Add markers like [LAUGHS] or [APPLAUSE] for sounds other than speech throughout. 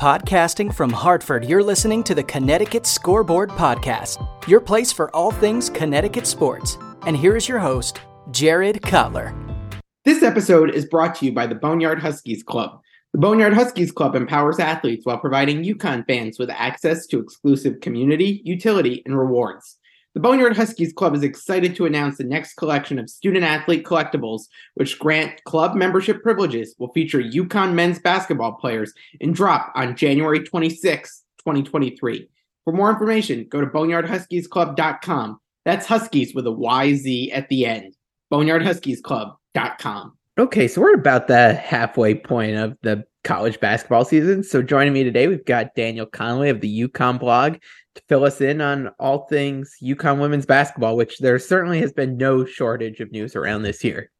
Podcasting from Hartford, you're listening to the Connecticut Scoreboard Podcast, your place for all things Connecticut sports. And here is your host, Jared Cutler. This episode is brought to you by the Boneyard Huskies Club. The Boneyard Huskies Club empowers athletes while providing UConn fans with access to exclusive community, utility, and rewards. The Boneyard Huskies Club is excited to announce the next collection of student athlete collectibles, which grant club membership privileges, will feature UConn men's basketball players and drop on January 26, 2023. For more information, go to boneyardhuskiesclub.com. That's Huskies with a YZ at the end. Boneyardhuskiesclub.com. Okay, so we're about the halfway point of the college basketball season. So joining me today, we've got Daniel Connolly of the UConn blog to fill us in on all things UConn women's basketball, which there certainly has been no shortage of news around this year.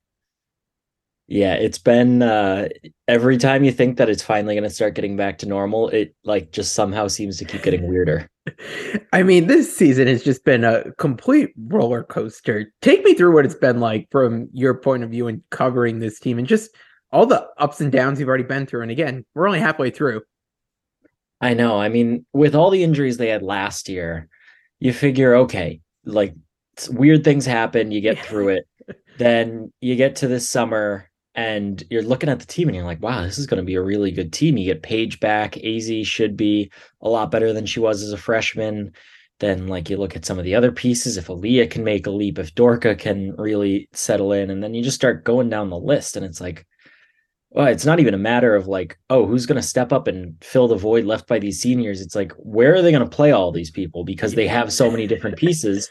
Yeah, it's been uh, every time you think that it's finally going to start getting back to normal, it like just somehow seems to keep getting weirder. [LAUGHS] I mean, this season has just been a complete roller coaster. Take me through what it's been like from your point of view in covering this team and just all the ups and downs you've already been through. And again, we're only halfway through. I know. I mean, with all the injuries they had last year, you figure, okay, like weird things happen, you get through it. [LAUGHS] then you get to this summer and you're looking at the team and you're like, wow, this is going to be a really good team. You get Paige back. Azzi should be a lot better than she was as a freshman. Then, like, you look at some of the other pieces. If Aaliyah can make a leap, if Dorka can really settle in, and then you just start going down the list, and it's like, well, it's not even a matter of like, oh, who's going to step up and fill the void left by these seniors. It's like, where are they going to play all these people because they have so many different [LAUGHS] pieces.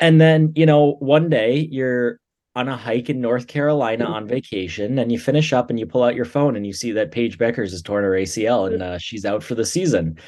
And then, you know, one day you're on a hike in North Carolina on vacation, and you finish up and you pull out your phone and you see that Paige Bueckers has torn her ACL and uh, she's out for the season.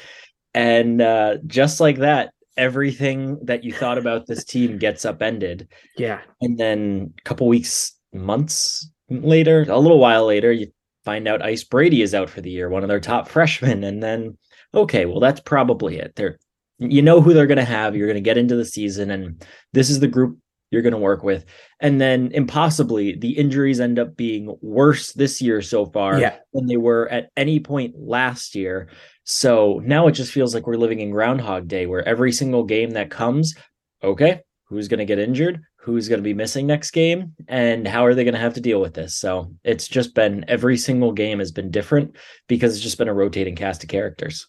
And uh, just like that, everything that you thought about this team gets upended. Yeah. And then a couple weeks, months later, a little while later, you find out Ice Brady is out for the year, one of their top [LAUGHS] freshmen. And then, okay, well, that's probably it. They're you know who they're going to have. You're going to get into the season, and this is the group you're going to work with. And then impossibly, the injuries end up being worse this year so far yeah. than they were at any point last year. So now it just feels like we're living in Groundhog Day, where every single game that comes, okay, who's going to get injured? Who's going to be missing next game? And how are they going to have to deal with this? So it's just been every single game has been different because it's just been a rotating cast of characters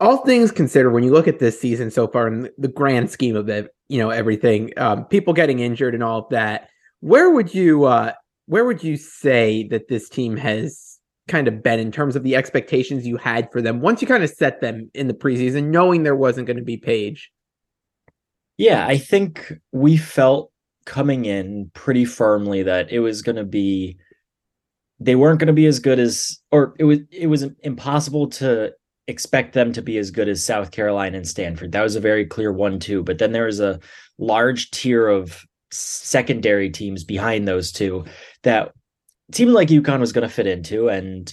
all things considered, when you look at this season so far in the grand scheme of it, you know everything, um, people getting injured and all of that, where would you uh, where would you say that this team has kind of been in terms of the expectations you had for them once you kind of set them in the preseason, knowing there wasn't going to be Paige? Yeah, I think we felt coming in pretty firmly that it was going to be they weren't going to be as good as or it was it was impossible to expect them to be as good as South Carolina and Stanford. That was a very clear one two. But then there was a large tier of secondary teams behind those two that seemed like UConn was going to fit into, and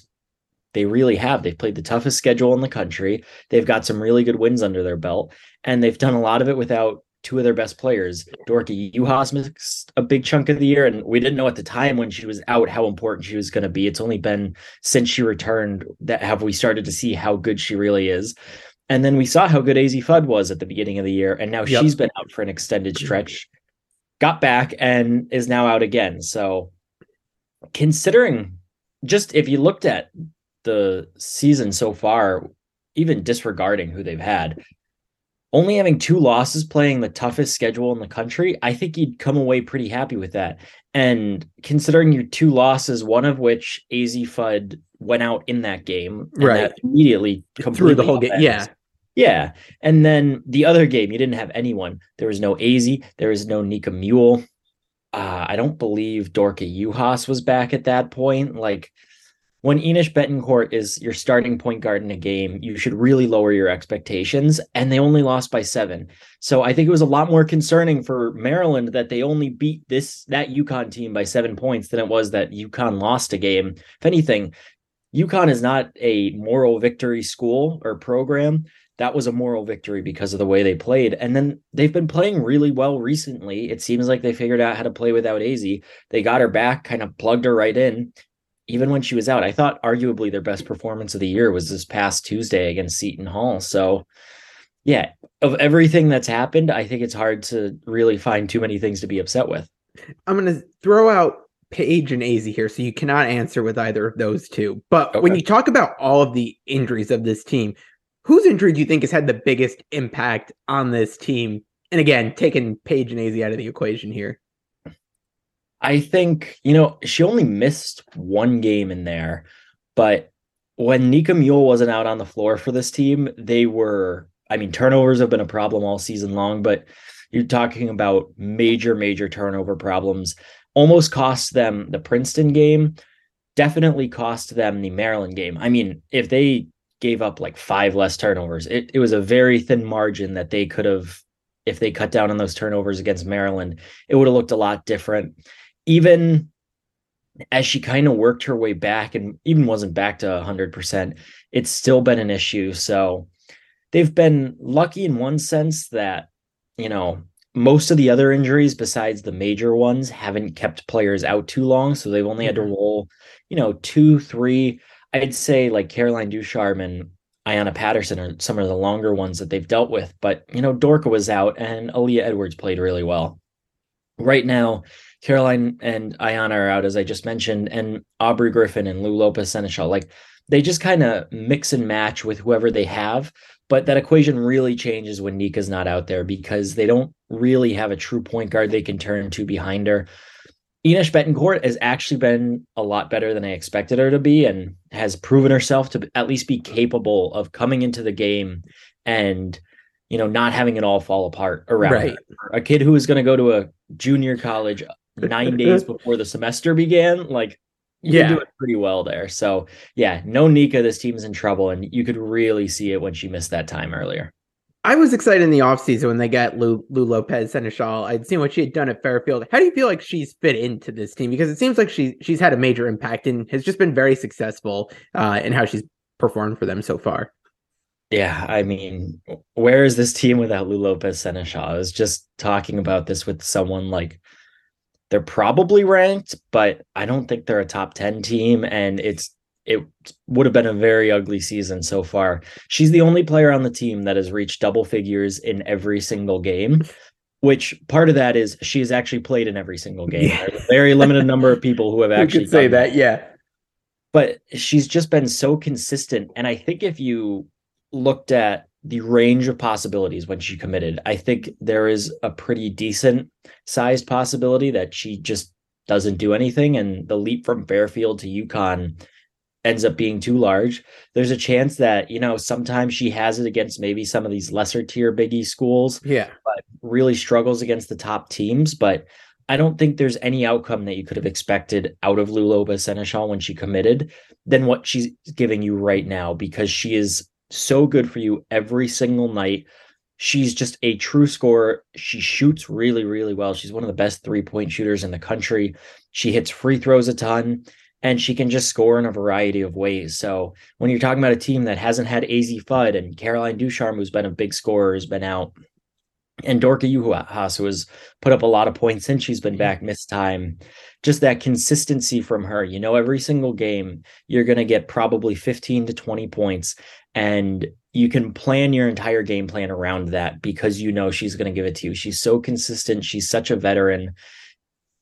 they really have. They've played the toughest schedule in the country. They've got some really good wins under their belt, and they've done a lot of it without two of their best players. Dorka Juhász missed a big chunk of the year, and we didn't know at the time when she was out how important she was going to be. It's only been since she returned that have we started to see how good she really is. And then we saw how good Azzi Fudd was at the beginning of the year, and now yep. she's been out for an extended stretch, got back, and is now out again. So, considering just if you looked at the season so far, even disregarding who they've had, only having two losses playing the toughest schedule in the country, I think you'd come away pretty happy with that. And considering your two losses, one of which Azzi Fudd went out in that game, right? That immediately through the whole game, yeah, yeah. And then the other game, you didn't have anyone. There was no Azzi. There was no Nika Mühl. Uh, I don't believe Dorka Juhász was back at that point. Like when Ines Bettencourt is your starting point guard in a game, you should really lower your expectations. And they only lost by seven. So I think it was a lot more concerning for Maryland that they only beat this that UConn team by seven points than it was that UConn lost a game. If anything, UConn is not a moral victory school or program. That was a moral victory because of the way they played. And then they've been playing really well recently. It seems like they figured out how to play without Azzi. They got her back, kind of plugged her right in even when she was out, I thought arguably their best performance of the year was this past Tuesday against Seton Hall. So, yeah, of everything that's happened, I think it's hard to really find too many things to be upset with. I'm going to throw out Paige and Azzi here, so you cannot answer with either of those two. But okay. when you talk about all of the injuries of this team, whose injury do you think has had the biggest impact on this team? And again, taking Paige and Azzi out of the equation here. I think, you know, she only missed one game in there, but when Nika Mühl wasn't out on the floor for this team, they were, I mean, turnovers have been a problem all season long, but you're talking about major, major turnover problems. Almost cost them the Princeton game, definitely cost them the Maryland game. I mean, if they gave up like five less turnovers, it, it was a very thin margin that they could have, if they cut down on those turnovers against Maryland, it would have looked a lot different even as she kind of worked her way back and even wasn't back to 100%, it's still been an issue. So they've been lucky in one sense that, you know, most of the other injuries besides the major ones haven't kept players out too long. So they've only had to mm-hmm. roll, you know, two, three. I'd say like Caroline Ducharme and Ayanna Patterson are some of the longer ones that they've dealt with. But, you know, Dorka was out and Aaliyah Edwards played really well. Right now, Caroline and Ayanna are out, as I just mentioned, and Aubrey Griffin and Lou Lopez Seneschal. Like they just kind of mix and match with whoever they have. But that equation really changes when Nika's not out there because they don't really have a true point guard they can turn to behind her. Ines Bettencourt has actually been a lot better than I expected her to be and has proven herself to at least be capable of coming into the game and you know not having it all fall apart around right. A kid who is going to go to a junior college nine days before the semester began, like you yeah. doing pretty well there. So yeah, no Nika, this team's in trouble, and you could really see it when she missed that time earlier. I was excited in the offseason when they got Lou, Lou Lopez Seneschal. I'd seen what she had done at Fairfield. How do you feel like she's fit into this team? Because it seems like she she's had a major impact and has just been very successful uh, in how she's performed for them so far. Yeah, I mean, where is this team without Lou Lopez Seneschal? I was just talking about this with someone like they're probably ranked, but I don't think they're a top 10 team. And it's it would have been a very ugly season so far. She's the only player on the team that has reached double figures in every single game, which part of that is she has actually played in every single game. Yeah. There's a very limited number of people who have [LAUGHS] actually say that, that, yeah. But she's just been so consistent. And I think if you looked at the range of possibilities when she committed. I think there is a pretty decent sized possibility that she just doesn't do anything and the leap from Fairfield to UConn ends up being too large. There's a chance that, you know, sometimes she has it against maybe some of these lesser tier Big East schools. Yeah. But really struggles against the top teams. But I don't think there's any outcome that you could have expected out of Lou Lopez Seneschal when she committed than what she's giving you right now because she is so good for you every single night. She's just a true scorer. She shoots really, really well. She's one of the best three point shooters in the country. She hits free throws a ton and she can just score in a variety of ways. So when you're talking about a team that hasn't had Azzi Fudd and Caroline Ducharme, who's been a big scorer, has been out, and Dorka Juhász, who has put up a lot of points since she's been back, missed time. Just that consistency from her. You know, every single game, you're going to get probably 15 to 20 points and you can plan your entire game plan around that because you know she's going to give it to you. She's so consistent. She's such a veteran.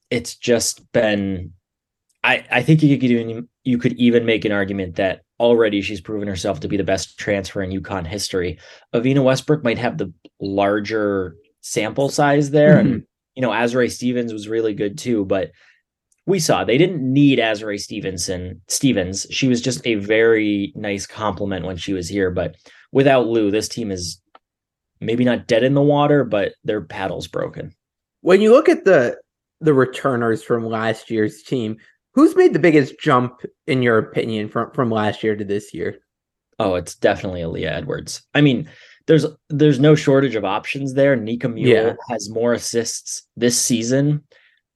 It's just been I I think you could even you could even make an argument that already she's proven herself to be the best transfer in UConn history. Evina Westbrook might have the larger sample size there mm-hmm. and you know Azurá Stevens was really good too, but we saw they didn't need Azurá Stevenson Stevens. She was just a very nice complement when she was here. But without Lou, this team is maybe not dead in the water, but their paddle's broken. When you look at the the returners from last year's team, who's made the biggest jump in your opinion from from last year to this year? Oh, it's definitely Aaliyah Edwards. I mean, there's there's no shortage of options there. Nika Mühl yeah. has more assists this season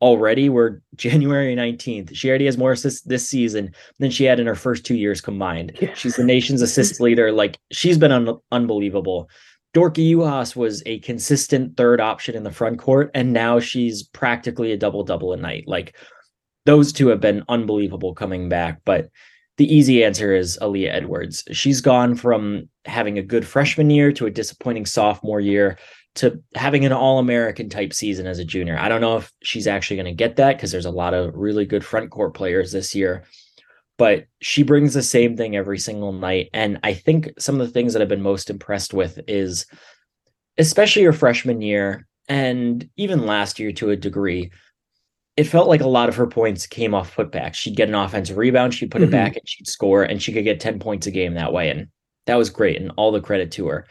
already. We're January 19th. She already has more assists this season than she had in her first two years combined. Yeah. She's the nation's assist leader. Like she's been un- unbelievable. Dorka Juhász was a consistent third option in the front court, and now she's practically a double double a night. Like those two have been unbelievable coming back. But the easy answer is Aaliyah Edwards. She's gone from having a good freshman year to a disappointing sophomore year to having an all American type season as a junior. I don't know if she's actually going to get that because there's a lot of really good front court players this year, but she brings the same thing every single night. And I think some of the things that I've been most impressed with is, especially her freshman year and even last year to a degree, it felt like a lot of her points came off putbacks. She'd get an offensive rebound, she'd put mm-hmm. it back, and she'd score, and she could get 10 points a game that way. And that was great, and all the credit to her.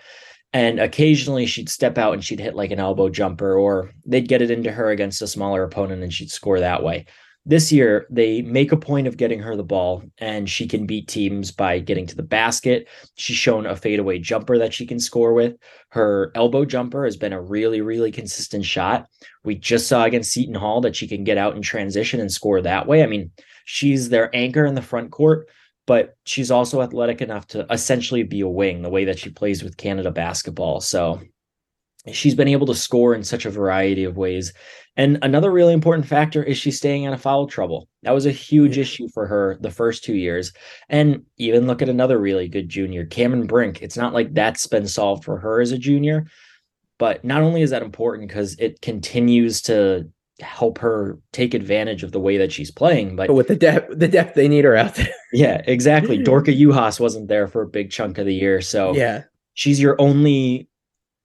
And occasionally she'd step out and she'd hit like an elbow jumper, or they'd get it into her against a smaller opponent and she'd score that way. This year, they make a point of getting her the ball, and she can beat teams by getting to the basket. She's shown a fadeaway jumper that she can score with. Her elbow jumper has been a really, really consistent shot. We just saw against Seton Hall that she can get out in transition and score that way. I mean, she's their anchor in the front court, but she's also athletic enough to essentially be a wing the way that she plays with Canada basketball. So she's been able to score in such a variety of ways. And another really important factor is she's staying out of foul trouble. That was a huge yeah. issue for her the first two years. And even look at another really good junior, Cameron Brink. It's not like mm-hmm. that's been solved for her as a junior, but not only is that important because it continues to help her take advantage of the way that she's playing. But, but with the depth, the depth they need her out there. [LAUGHS] yeah, exactly. [LAUGHS] Dorka Juhász wasn't there for a big chunk of the year, so yeah, she's your only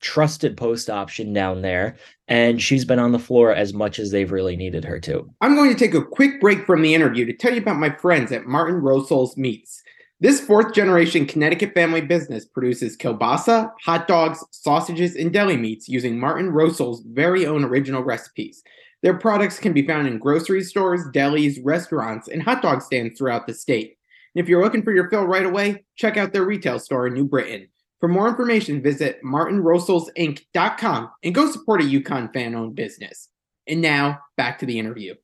trusted post option down there, and she's been on the floor as much as they've really needed her to. I'm going to take a quick break from the interview to tell you about my friends at Martin Rosol's Meats. This fourth generation Connecticut family business produces kielbasa, hot dogs, sausages, and deli meats using Martin Rosol's very own original recipes. Their products can be found in grocery stores, delis, restaurants, and hot dog stands throughout the state. And if you're looking for your fill right away, check out their retail store in New Britain. For more information, visit martinroselsinc.com and go support a UConn fan owned business. And now back to the interview.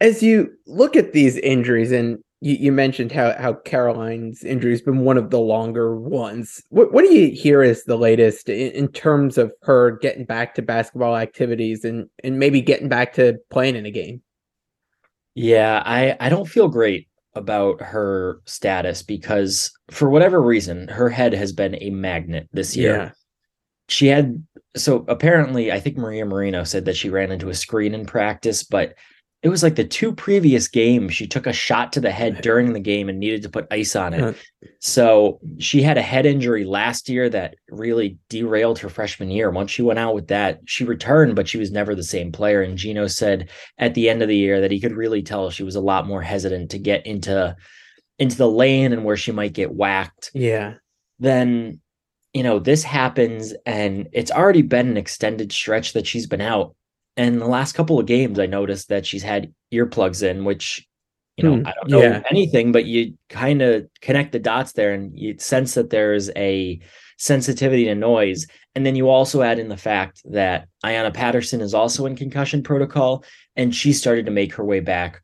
As you look at these injuries, and you, you mentioned how, how Caroline's injury has been one of the longer ones. What, what do you hear is the latest in, in terms of her getting back to basketball activities and, and maybe getting back to playing in a game? Yeah, I, I don't feel great about her status because for whatever reason, her head has been a magnet this year. Yeah. She had so apparently I think Maria Marino said that she ran into a screen in practice, but it was like the two previous games she took a shot to the head during the game and needed to put ice on it. So she had a head injury last year that really derailed her freshman year. Once she went out with that, she returned, but she was never the same player. And Geno said at the end of the year that he could really tell she was a lot more hesitant to get into into the lane and where she might get whacked. Yeah. Then you know, this happens and it's already been an extended stretch that she's been out and the last couple of games, I noticed that she's had earplugs in, which you know, hmm, I don't know yeah. anything, but you kind of connect the dots there and you sense that there's a sensitivity to noise. And then you also add in the fact that Ayanna Patterson is also in concussion protocol and she started to make her way back.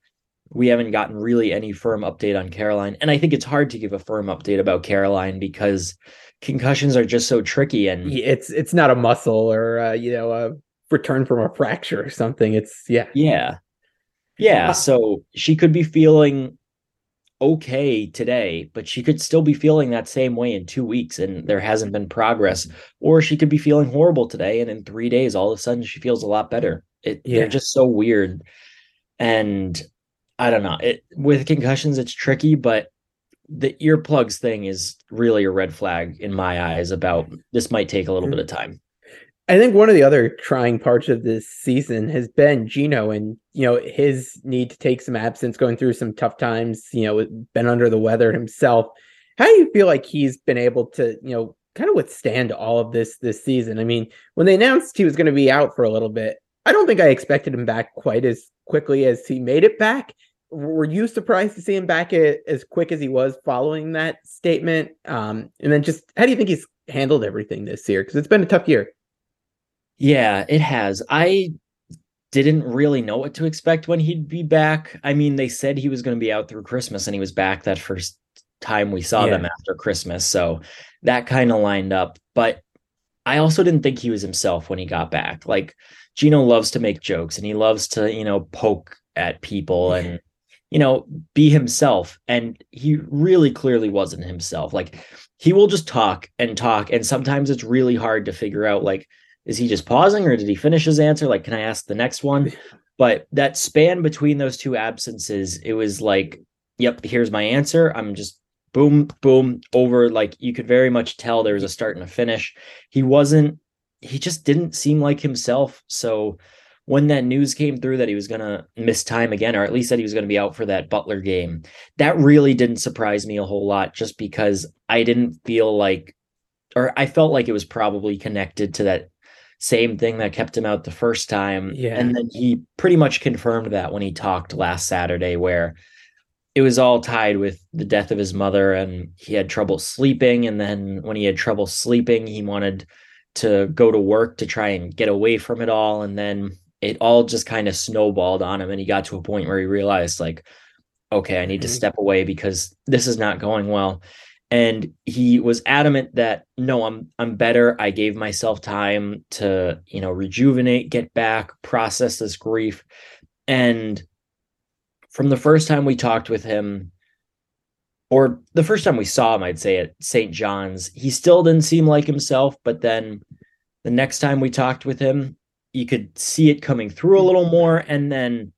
We haven't gotten really any firm update on Caroline. And I think it's hard to give a firm update about Caroline because concussions are just so tricky and it's it's not a muscle or uh, you know a return from a fracture or something. It's yeah. Yeah. Yeah. So she could be feeling okay today, but she could still be feeling that same way in two weeks and there hasn't been progress. Or she could be feeling horrible today and in three days, all of a sudden she feels a lot better. It, yeah. They're just so weird. And I don't know. It with concussions, it's tricky, but the earplugs thing is really a red flag in my eyes about this might take a little mm. bit of time. I think one of the other trying parts of this season has been Geno and you know his need to take some absence, going through some tough times. You know, been under the weather himself. How do you feel like he's been able to you know kind of withstand all of this this season? I mean, when they announced he was going to be out for a little bit, I don't think I expected him back quite as quickly as he made it back. Were you surprised to see him back as quick as he was following that statement? Um, and then just how do you think he's handled everything this year? Because it's been a tough year. Yeah, it has. I didn't really know what to expect when he'd be back. I mean, they said he was going to be out through Christmas and he was back that first time we saw yeah. them after Christmas. So that kind of lined up. But I also didn't think he was himself when he got back. Like Geno loves to make jokes and he loves to, you know, poke at people and you know be himself and he really clearly wasn't himself like he will just talk and talk and sometimes it's really hard to figure out like is he just pausing or did he finish his answer? Like can i ask the next one? But that span between those two absences it was like yep here's my answer. I'm just boom boom over. Like you could very much tell there was a start and a finish. He wasn't he just didn't seem like himself. So when that news came through that he was going to miss time again, or at least that he was going to be out for that Butler game, that really didn't surprise me a whole lot just because I didn't feel like, or I felt like it was probably connected to that same thing that kept him out the first time. Yeah. And then he pretty much confirmed that when he talked last Saturday, where it was all tied with the death of his mother and he had trouble sleeping. And then when he had trouble sleeping, he wanted to go to work to try and get away from it all. And then it all just kind of snowballed on him and he got to a point where he realized like okay i need to mm-hmm. step away because this is not going well and he was adamant that no i'm i'm better. I gave myself time to you know rejuvenate get back process this grief. And from the first time we talked with him or the first time we saw him i'd say at st john's he still didn't seem like himself. But then the next time we talked with him you could see it coming through a little more. And then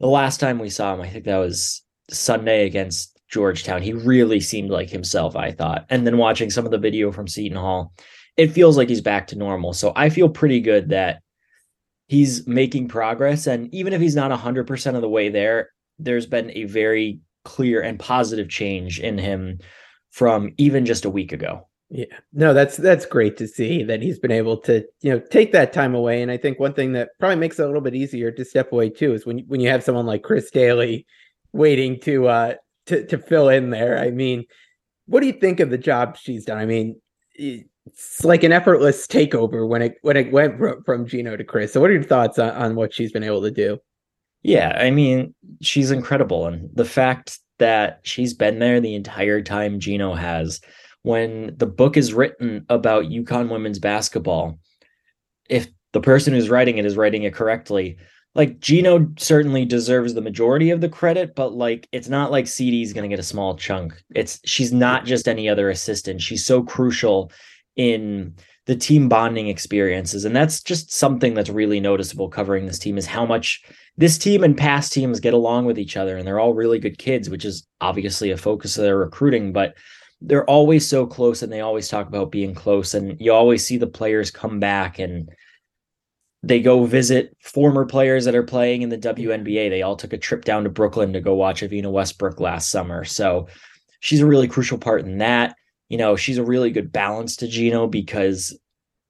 the last time we saw him, I think that was Sunday against Georgetown. He really seemed like himself, I thought. And then watching some of the video from Seton Hall, it feels like he's back to normal. So I feel pretty good that he's making progress. And even if he's not 100% of the way there, there's been a very clear and positive change in him from even just a week ago. Yeah, no, that's that's great to see that he's been able to you know take that time away. And I think one thing that probably makes it a little bit easier to step away too is when when you have someone like Chris Dailey waiting to uh to to fill in there. I mean, what do you think of the job she's done? I mean, it's like an effortless takeover when it when it went from Geno to Chris. So, what are your thoughts on, on what she's been able to do? Yeah, I mean, she's incredible, and the fact that she's been there the entire time Geno has when the book is written about UConn women's basketball, if the person who's writing it is writing it correctly, like Geno certainly deserves the majority of the credit, but like it's not like CD is going to get a small chunk. It's she's not just any other assistant. She's so crucial in the team bonding experiences and that's just something that's really noticeable covering this team is how much this team and past teams get along with each other and they're all really good kids which is obviously a focus of their recruiting but they're always so close and they always talk about being close and you always see the players come back and they go visit former players that are playing in the WNBA. They all took a trip down to Brooklyn to go watch Evina Westbrook last summer. So she's a really crucial part in that. You know, she's a really good balance to Geno because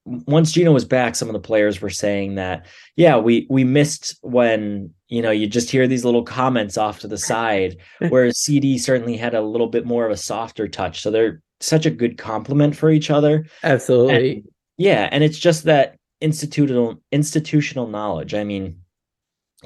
once Geno was back, some of the players were saying that, yeah, we we missed when you know you just hear these little comments off to the side, [LAUGHS] whereas CD certainly had a little bit more of a softer touch. So they're such a good complement for each other. Absolutely. And, yeah, and it's just that institutional institutional knowledge. I mean,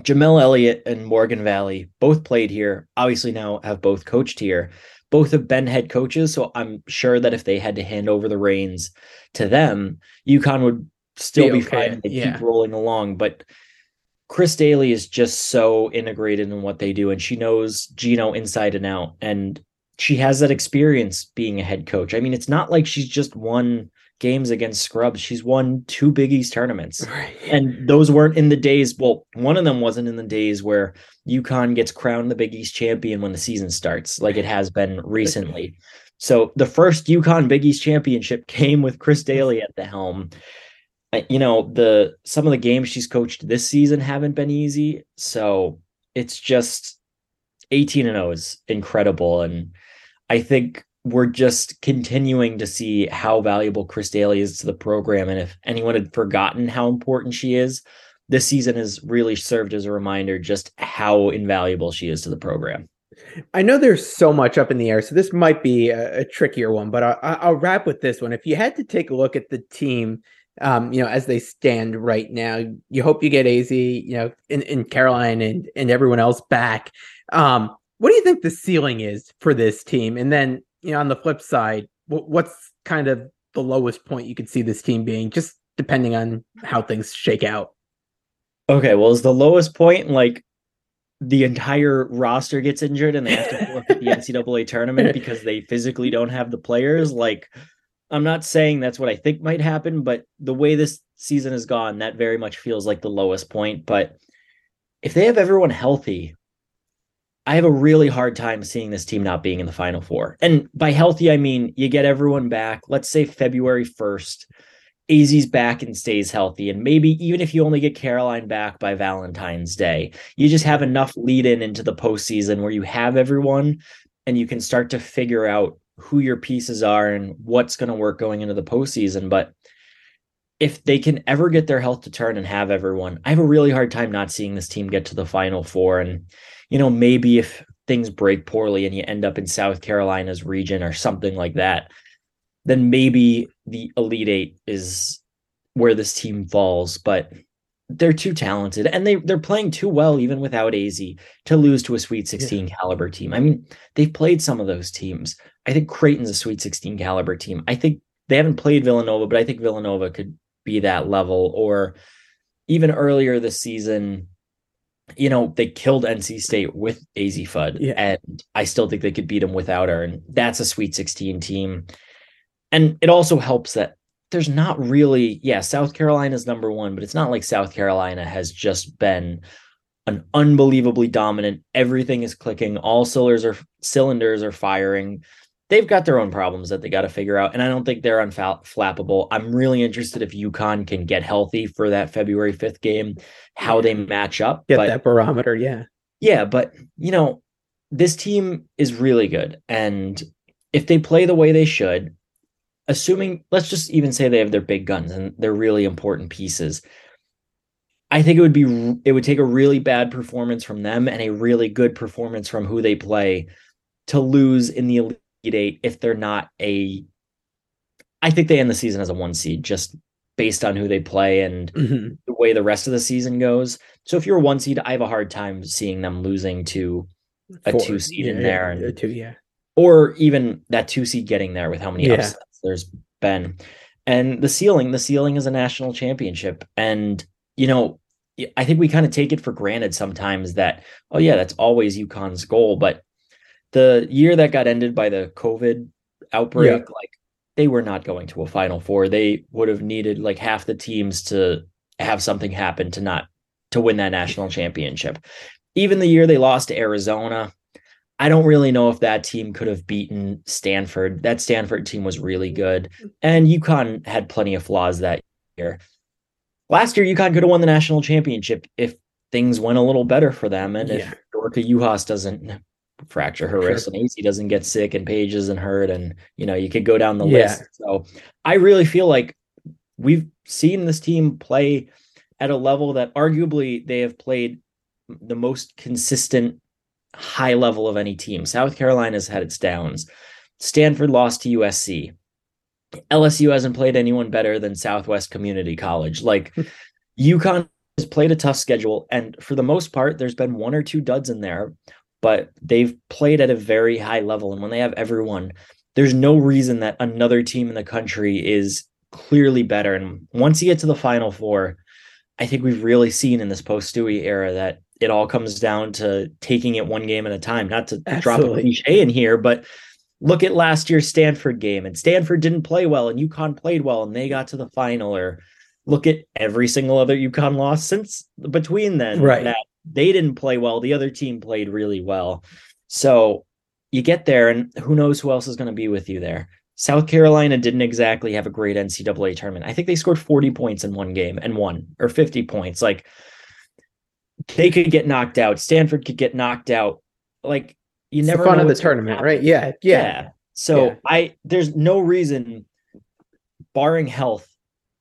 Jamelle Elliott and Morgan Valley both played here. Obviously, now have both coached here both have been head coaches, so I'm sure that if they had to hand over the reins to them, UConn would still be, be okay. fine. They yeah. keep rolling along, but Chris Dailey is just so integrated in what they do, and she knows Geno inside and out, and she has that experience being a head coach. I mean, it's not like she's just won games against scrubs. She's won two Big East tournaments. Right. And those weren't in the days, well, one of them wasn't in the days where UConn gets crowned the Big East champion when the season starts, like it has been [LAUGHS] recently. So the first UConn Big East championship [LAUGHS] came with Chris Dailey at the helm. Uh, you know, the some of the games she's coached this season haven't been easy. So it's just 18 and 0 is incredible. And I think we're just continuing to see how valuable Chris Dailey is to the program. And if anyone had forgotten how important she is, this season has really served as a reminder just how invaluable she is to the program. I know there's so much up in the air, so this might be a, a trickier one, but I, will wrap with this one. If you had to take a look at the team, um, you know, as they stand right now, you hope you get Azzi, you know, in Caroline and, and everyone else back. Um, what do you think the ceiling is for this team? And then you know, on the flip side, what's kind of the lowest point you could see this team being, just depending on how things shake out? Okay, well, is the lowest point like the entire roster gets injured and they have to forfeit the [LAUGHS] NCAA tournament because they physically don't have the players. Like, I'm not saying that's what I think might happen, but the way this season has gone, that very much feels like the lowest point. But if they have everyone healthy, I have a really hard time seeing this team not being in the final four. And by healthy, I mean you get everyone back, let's say February 1st. Azzi's back and stays healthy. And maybe even if you only get Caroline back by Valentine's Day, you just have enough lead in into the postseason where you have everyone and you can start to figure out who your pieces are and what's going to work going into the postseason. But if they can ever get their health to turn and have everyone, I have a really hard time not seeing this team get to the final four. And, you know, maybe if things break poorly and you end up in South Carolina's region or something like that, then maybe the Elite Eight is where this team falls. But they're too talented and they they're playing too well even without Azzi to lose to a Sweet 16 yeah. caliber team. I mean, they've played some of those teams. I think Creighton's a Sweet 16 caliber team. I think they haven't played Villanova, but I think Villanova could be that level or even earlier this season you know they killed NC State with Azzi Fudd yeah. and I still think they could beat them without her and that's a Sweet 16 team. And it also helps that there's not really, yeah, South Carolina's number one, but it's not like South Carolina has just been an unbelievably dominant. Everything is clicking. All cylinders are cylinders are firing. They've got their own problems that they got to figure out, and I don't think they're unflappable. I'm really interested if UConn can get healthy for that February 5th game, how they match up. Get but, that barometer, yeah, yeah. But you know, this team is really good, and if they play the way they should, assuming let's just even say they have their big guns and they're really important pieces i think it would be it would take a really bad performance from them and a really good performance from who they play to lose in the elite eight if they're not a i think they end the season as a one seed just based on who they play and mm-hmm. the way the rest of the season goes so if you're a one seed i have a hard time seeing them losing to a Four. two seed yeah, in there and two yeah or even that two seed getting there with how many yeah. upsets there's been. And the ceiling, the ceiling is a national championship. And, you know, I think we kind of take it for granted sometimes that, oh, yeah, that's always UConn's goal. But the year that got ended by the COVID outbreak, yeah. like they were not going to a final four. They would have needed like half the teams to have something happen to not to win that national championship. Even the year they lost to Arizona, I don't really know if that team could have beaten Stanford. That Stanford team was really good. And UConn had plenty of flaws that year. Last year, UConn could have won the national championship if things went a little better for them. And yeah. if Dorka Juhász doesn't fracture her sure. wrist and Azzi doesn't get sick and Paige isn't hurt. And, you know, you could go down the yeah. list. So I really feel like we've seen this team play at a level that arguably they have played the most consistent high level of any team. South Carolina's had its downs. Stanford lost to USC. LSU hasn't played anyone better than Southwest Community College. Like [LAUGHS] UConn has played a tough schedule, and for the most part, there's been one or two duds in there, but they've played at a very high level. And when they have everyone, there's no reason that another team in the country is clearly better. And once you get to the Final Four, I think we've really seen in this post Stewie era that it all comes down to taking it one game at a time. Not to Absolutely. drop a cliche in here, but look at last year's Stanford game, and Stanford didn't play well, and UConn played well, and they got to the final. Or look at every single other UConn loss since between then. Right. That they didn't play well. The other team played really well. So you get there, and who knows who else is going to be with you there. South Carolina didn't exactly have a great NCAA tournament. I think they scored 40 points in one game and won, or 50 points. Like they could get knocked out. Stanford could get knocked out. Like you it's never the fun of the tournament, right? Yeah, yeah. yeah. So yeah. I there's no reason, barring health,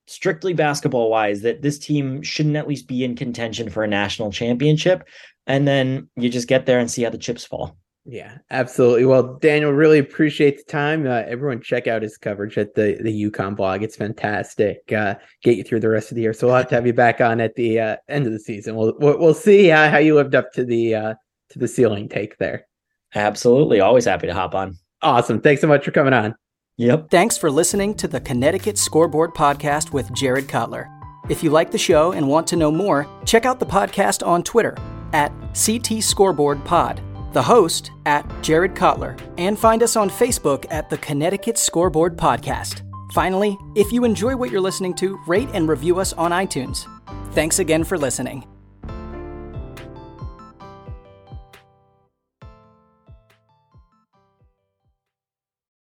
strictly basketball wise, that this team shouldn't at least be in contention for a national championship. And then you just get there and see how the chips fall. Yeah, absolutely. Well, Daniel, really appreciate the time. Uh, everyone, check out his coverage at the the UConn blog. It's fantastic. Uh, get you through the rest of the year. So we'll have to have you back on at the uh, end of the season. We'll we'll, we'll see uh, how you lived up to the uh, to the ceiling take there. Absolutely, always happy to hop on. Awesome. Thanks so much for coming on. Yep. Thanks for listening to the Connecticut Scoreboard Podcast with Jared Cutler. If you like the show and want to know more, check out the podcast on Twitter at CT Scoreboard Pod, the host at Jared Cutler, and find us on Facebook at the Connecticut Scoreboard Podcast. Finally, if you enjoy what you're listening to, rate and review us on iTunes. Thanks again for listening.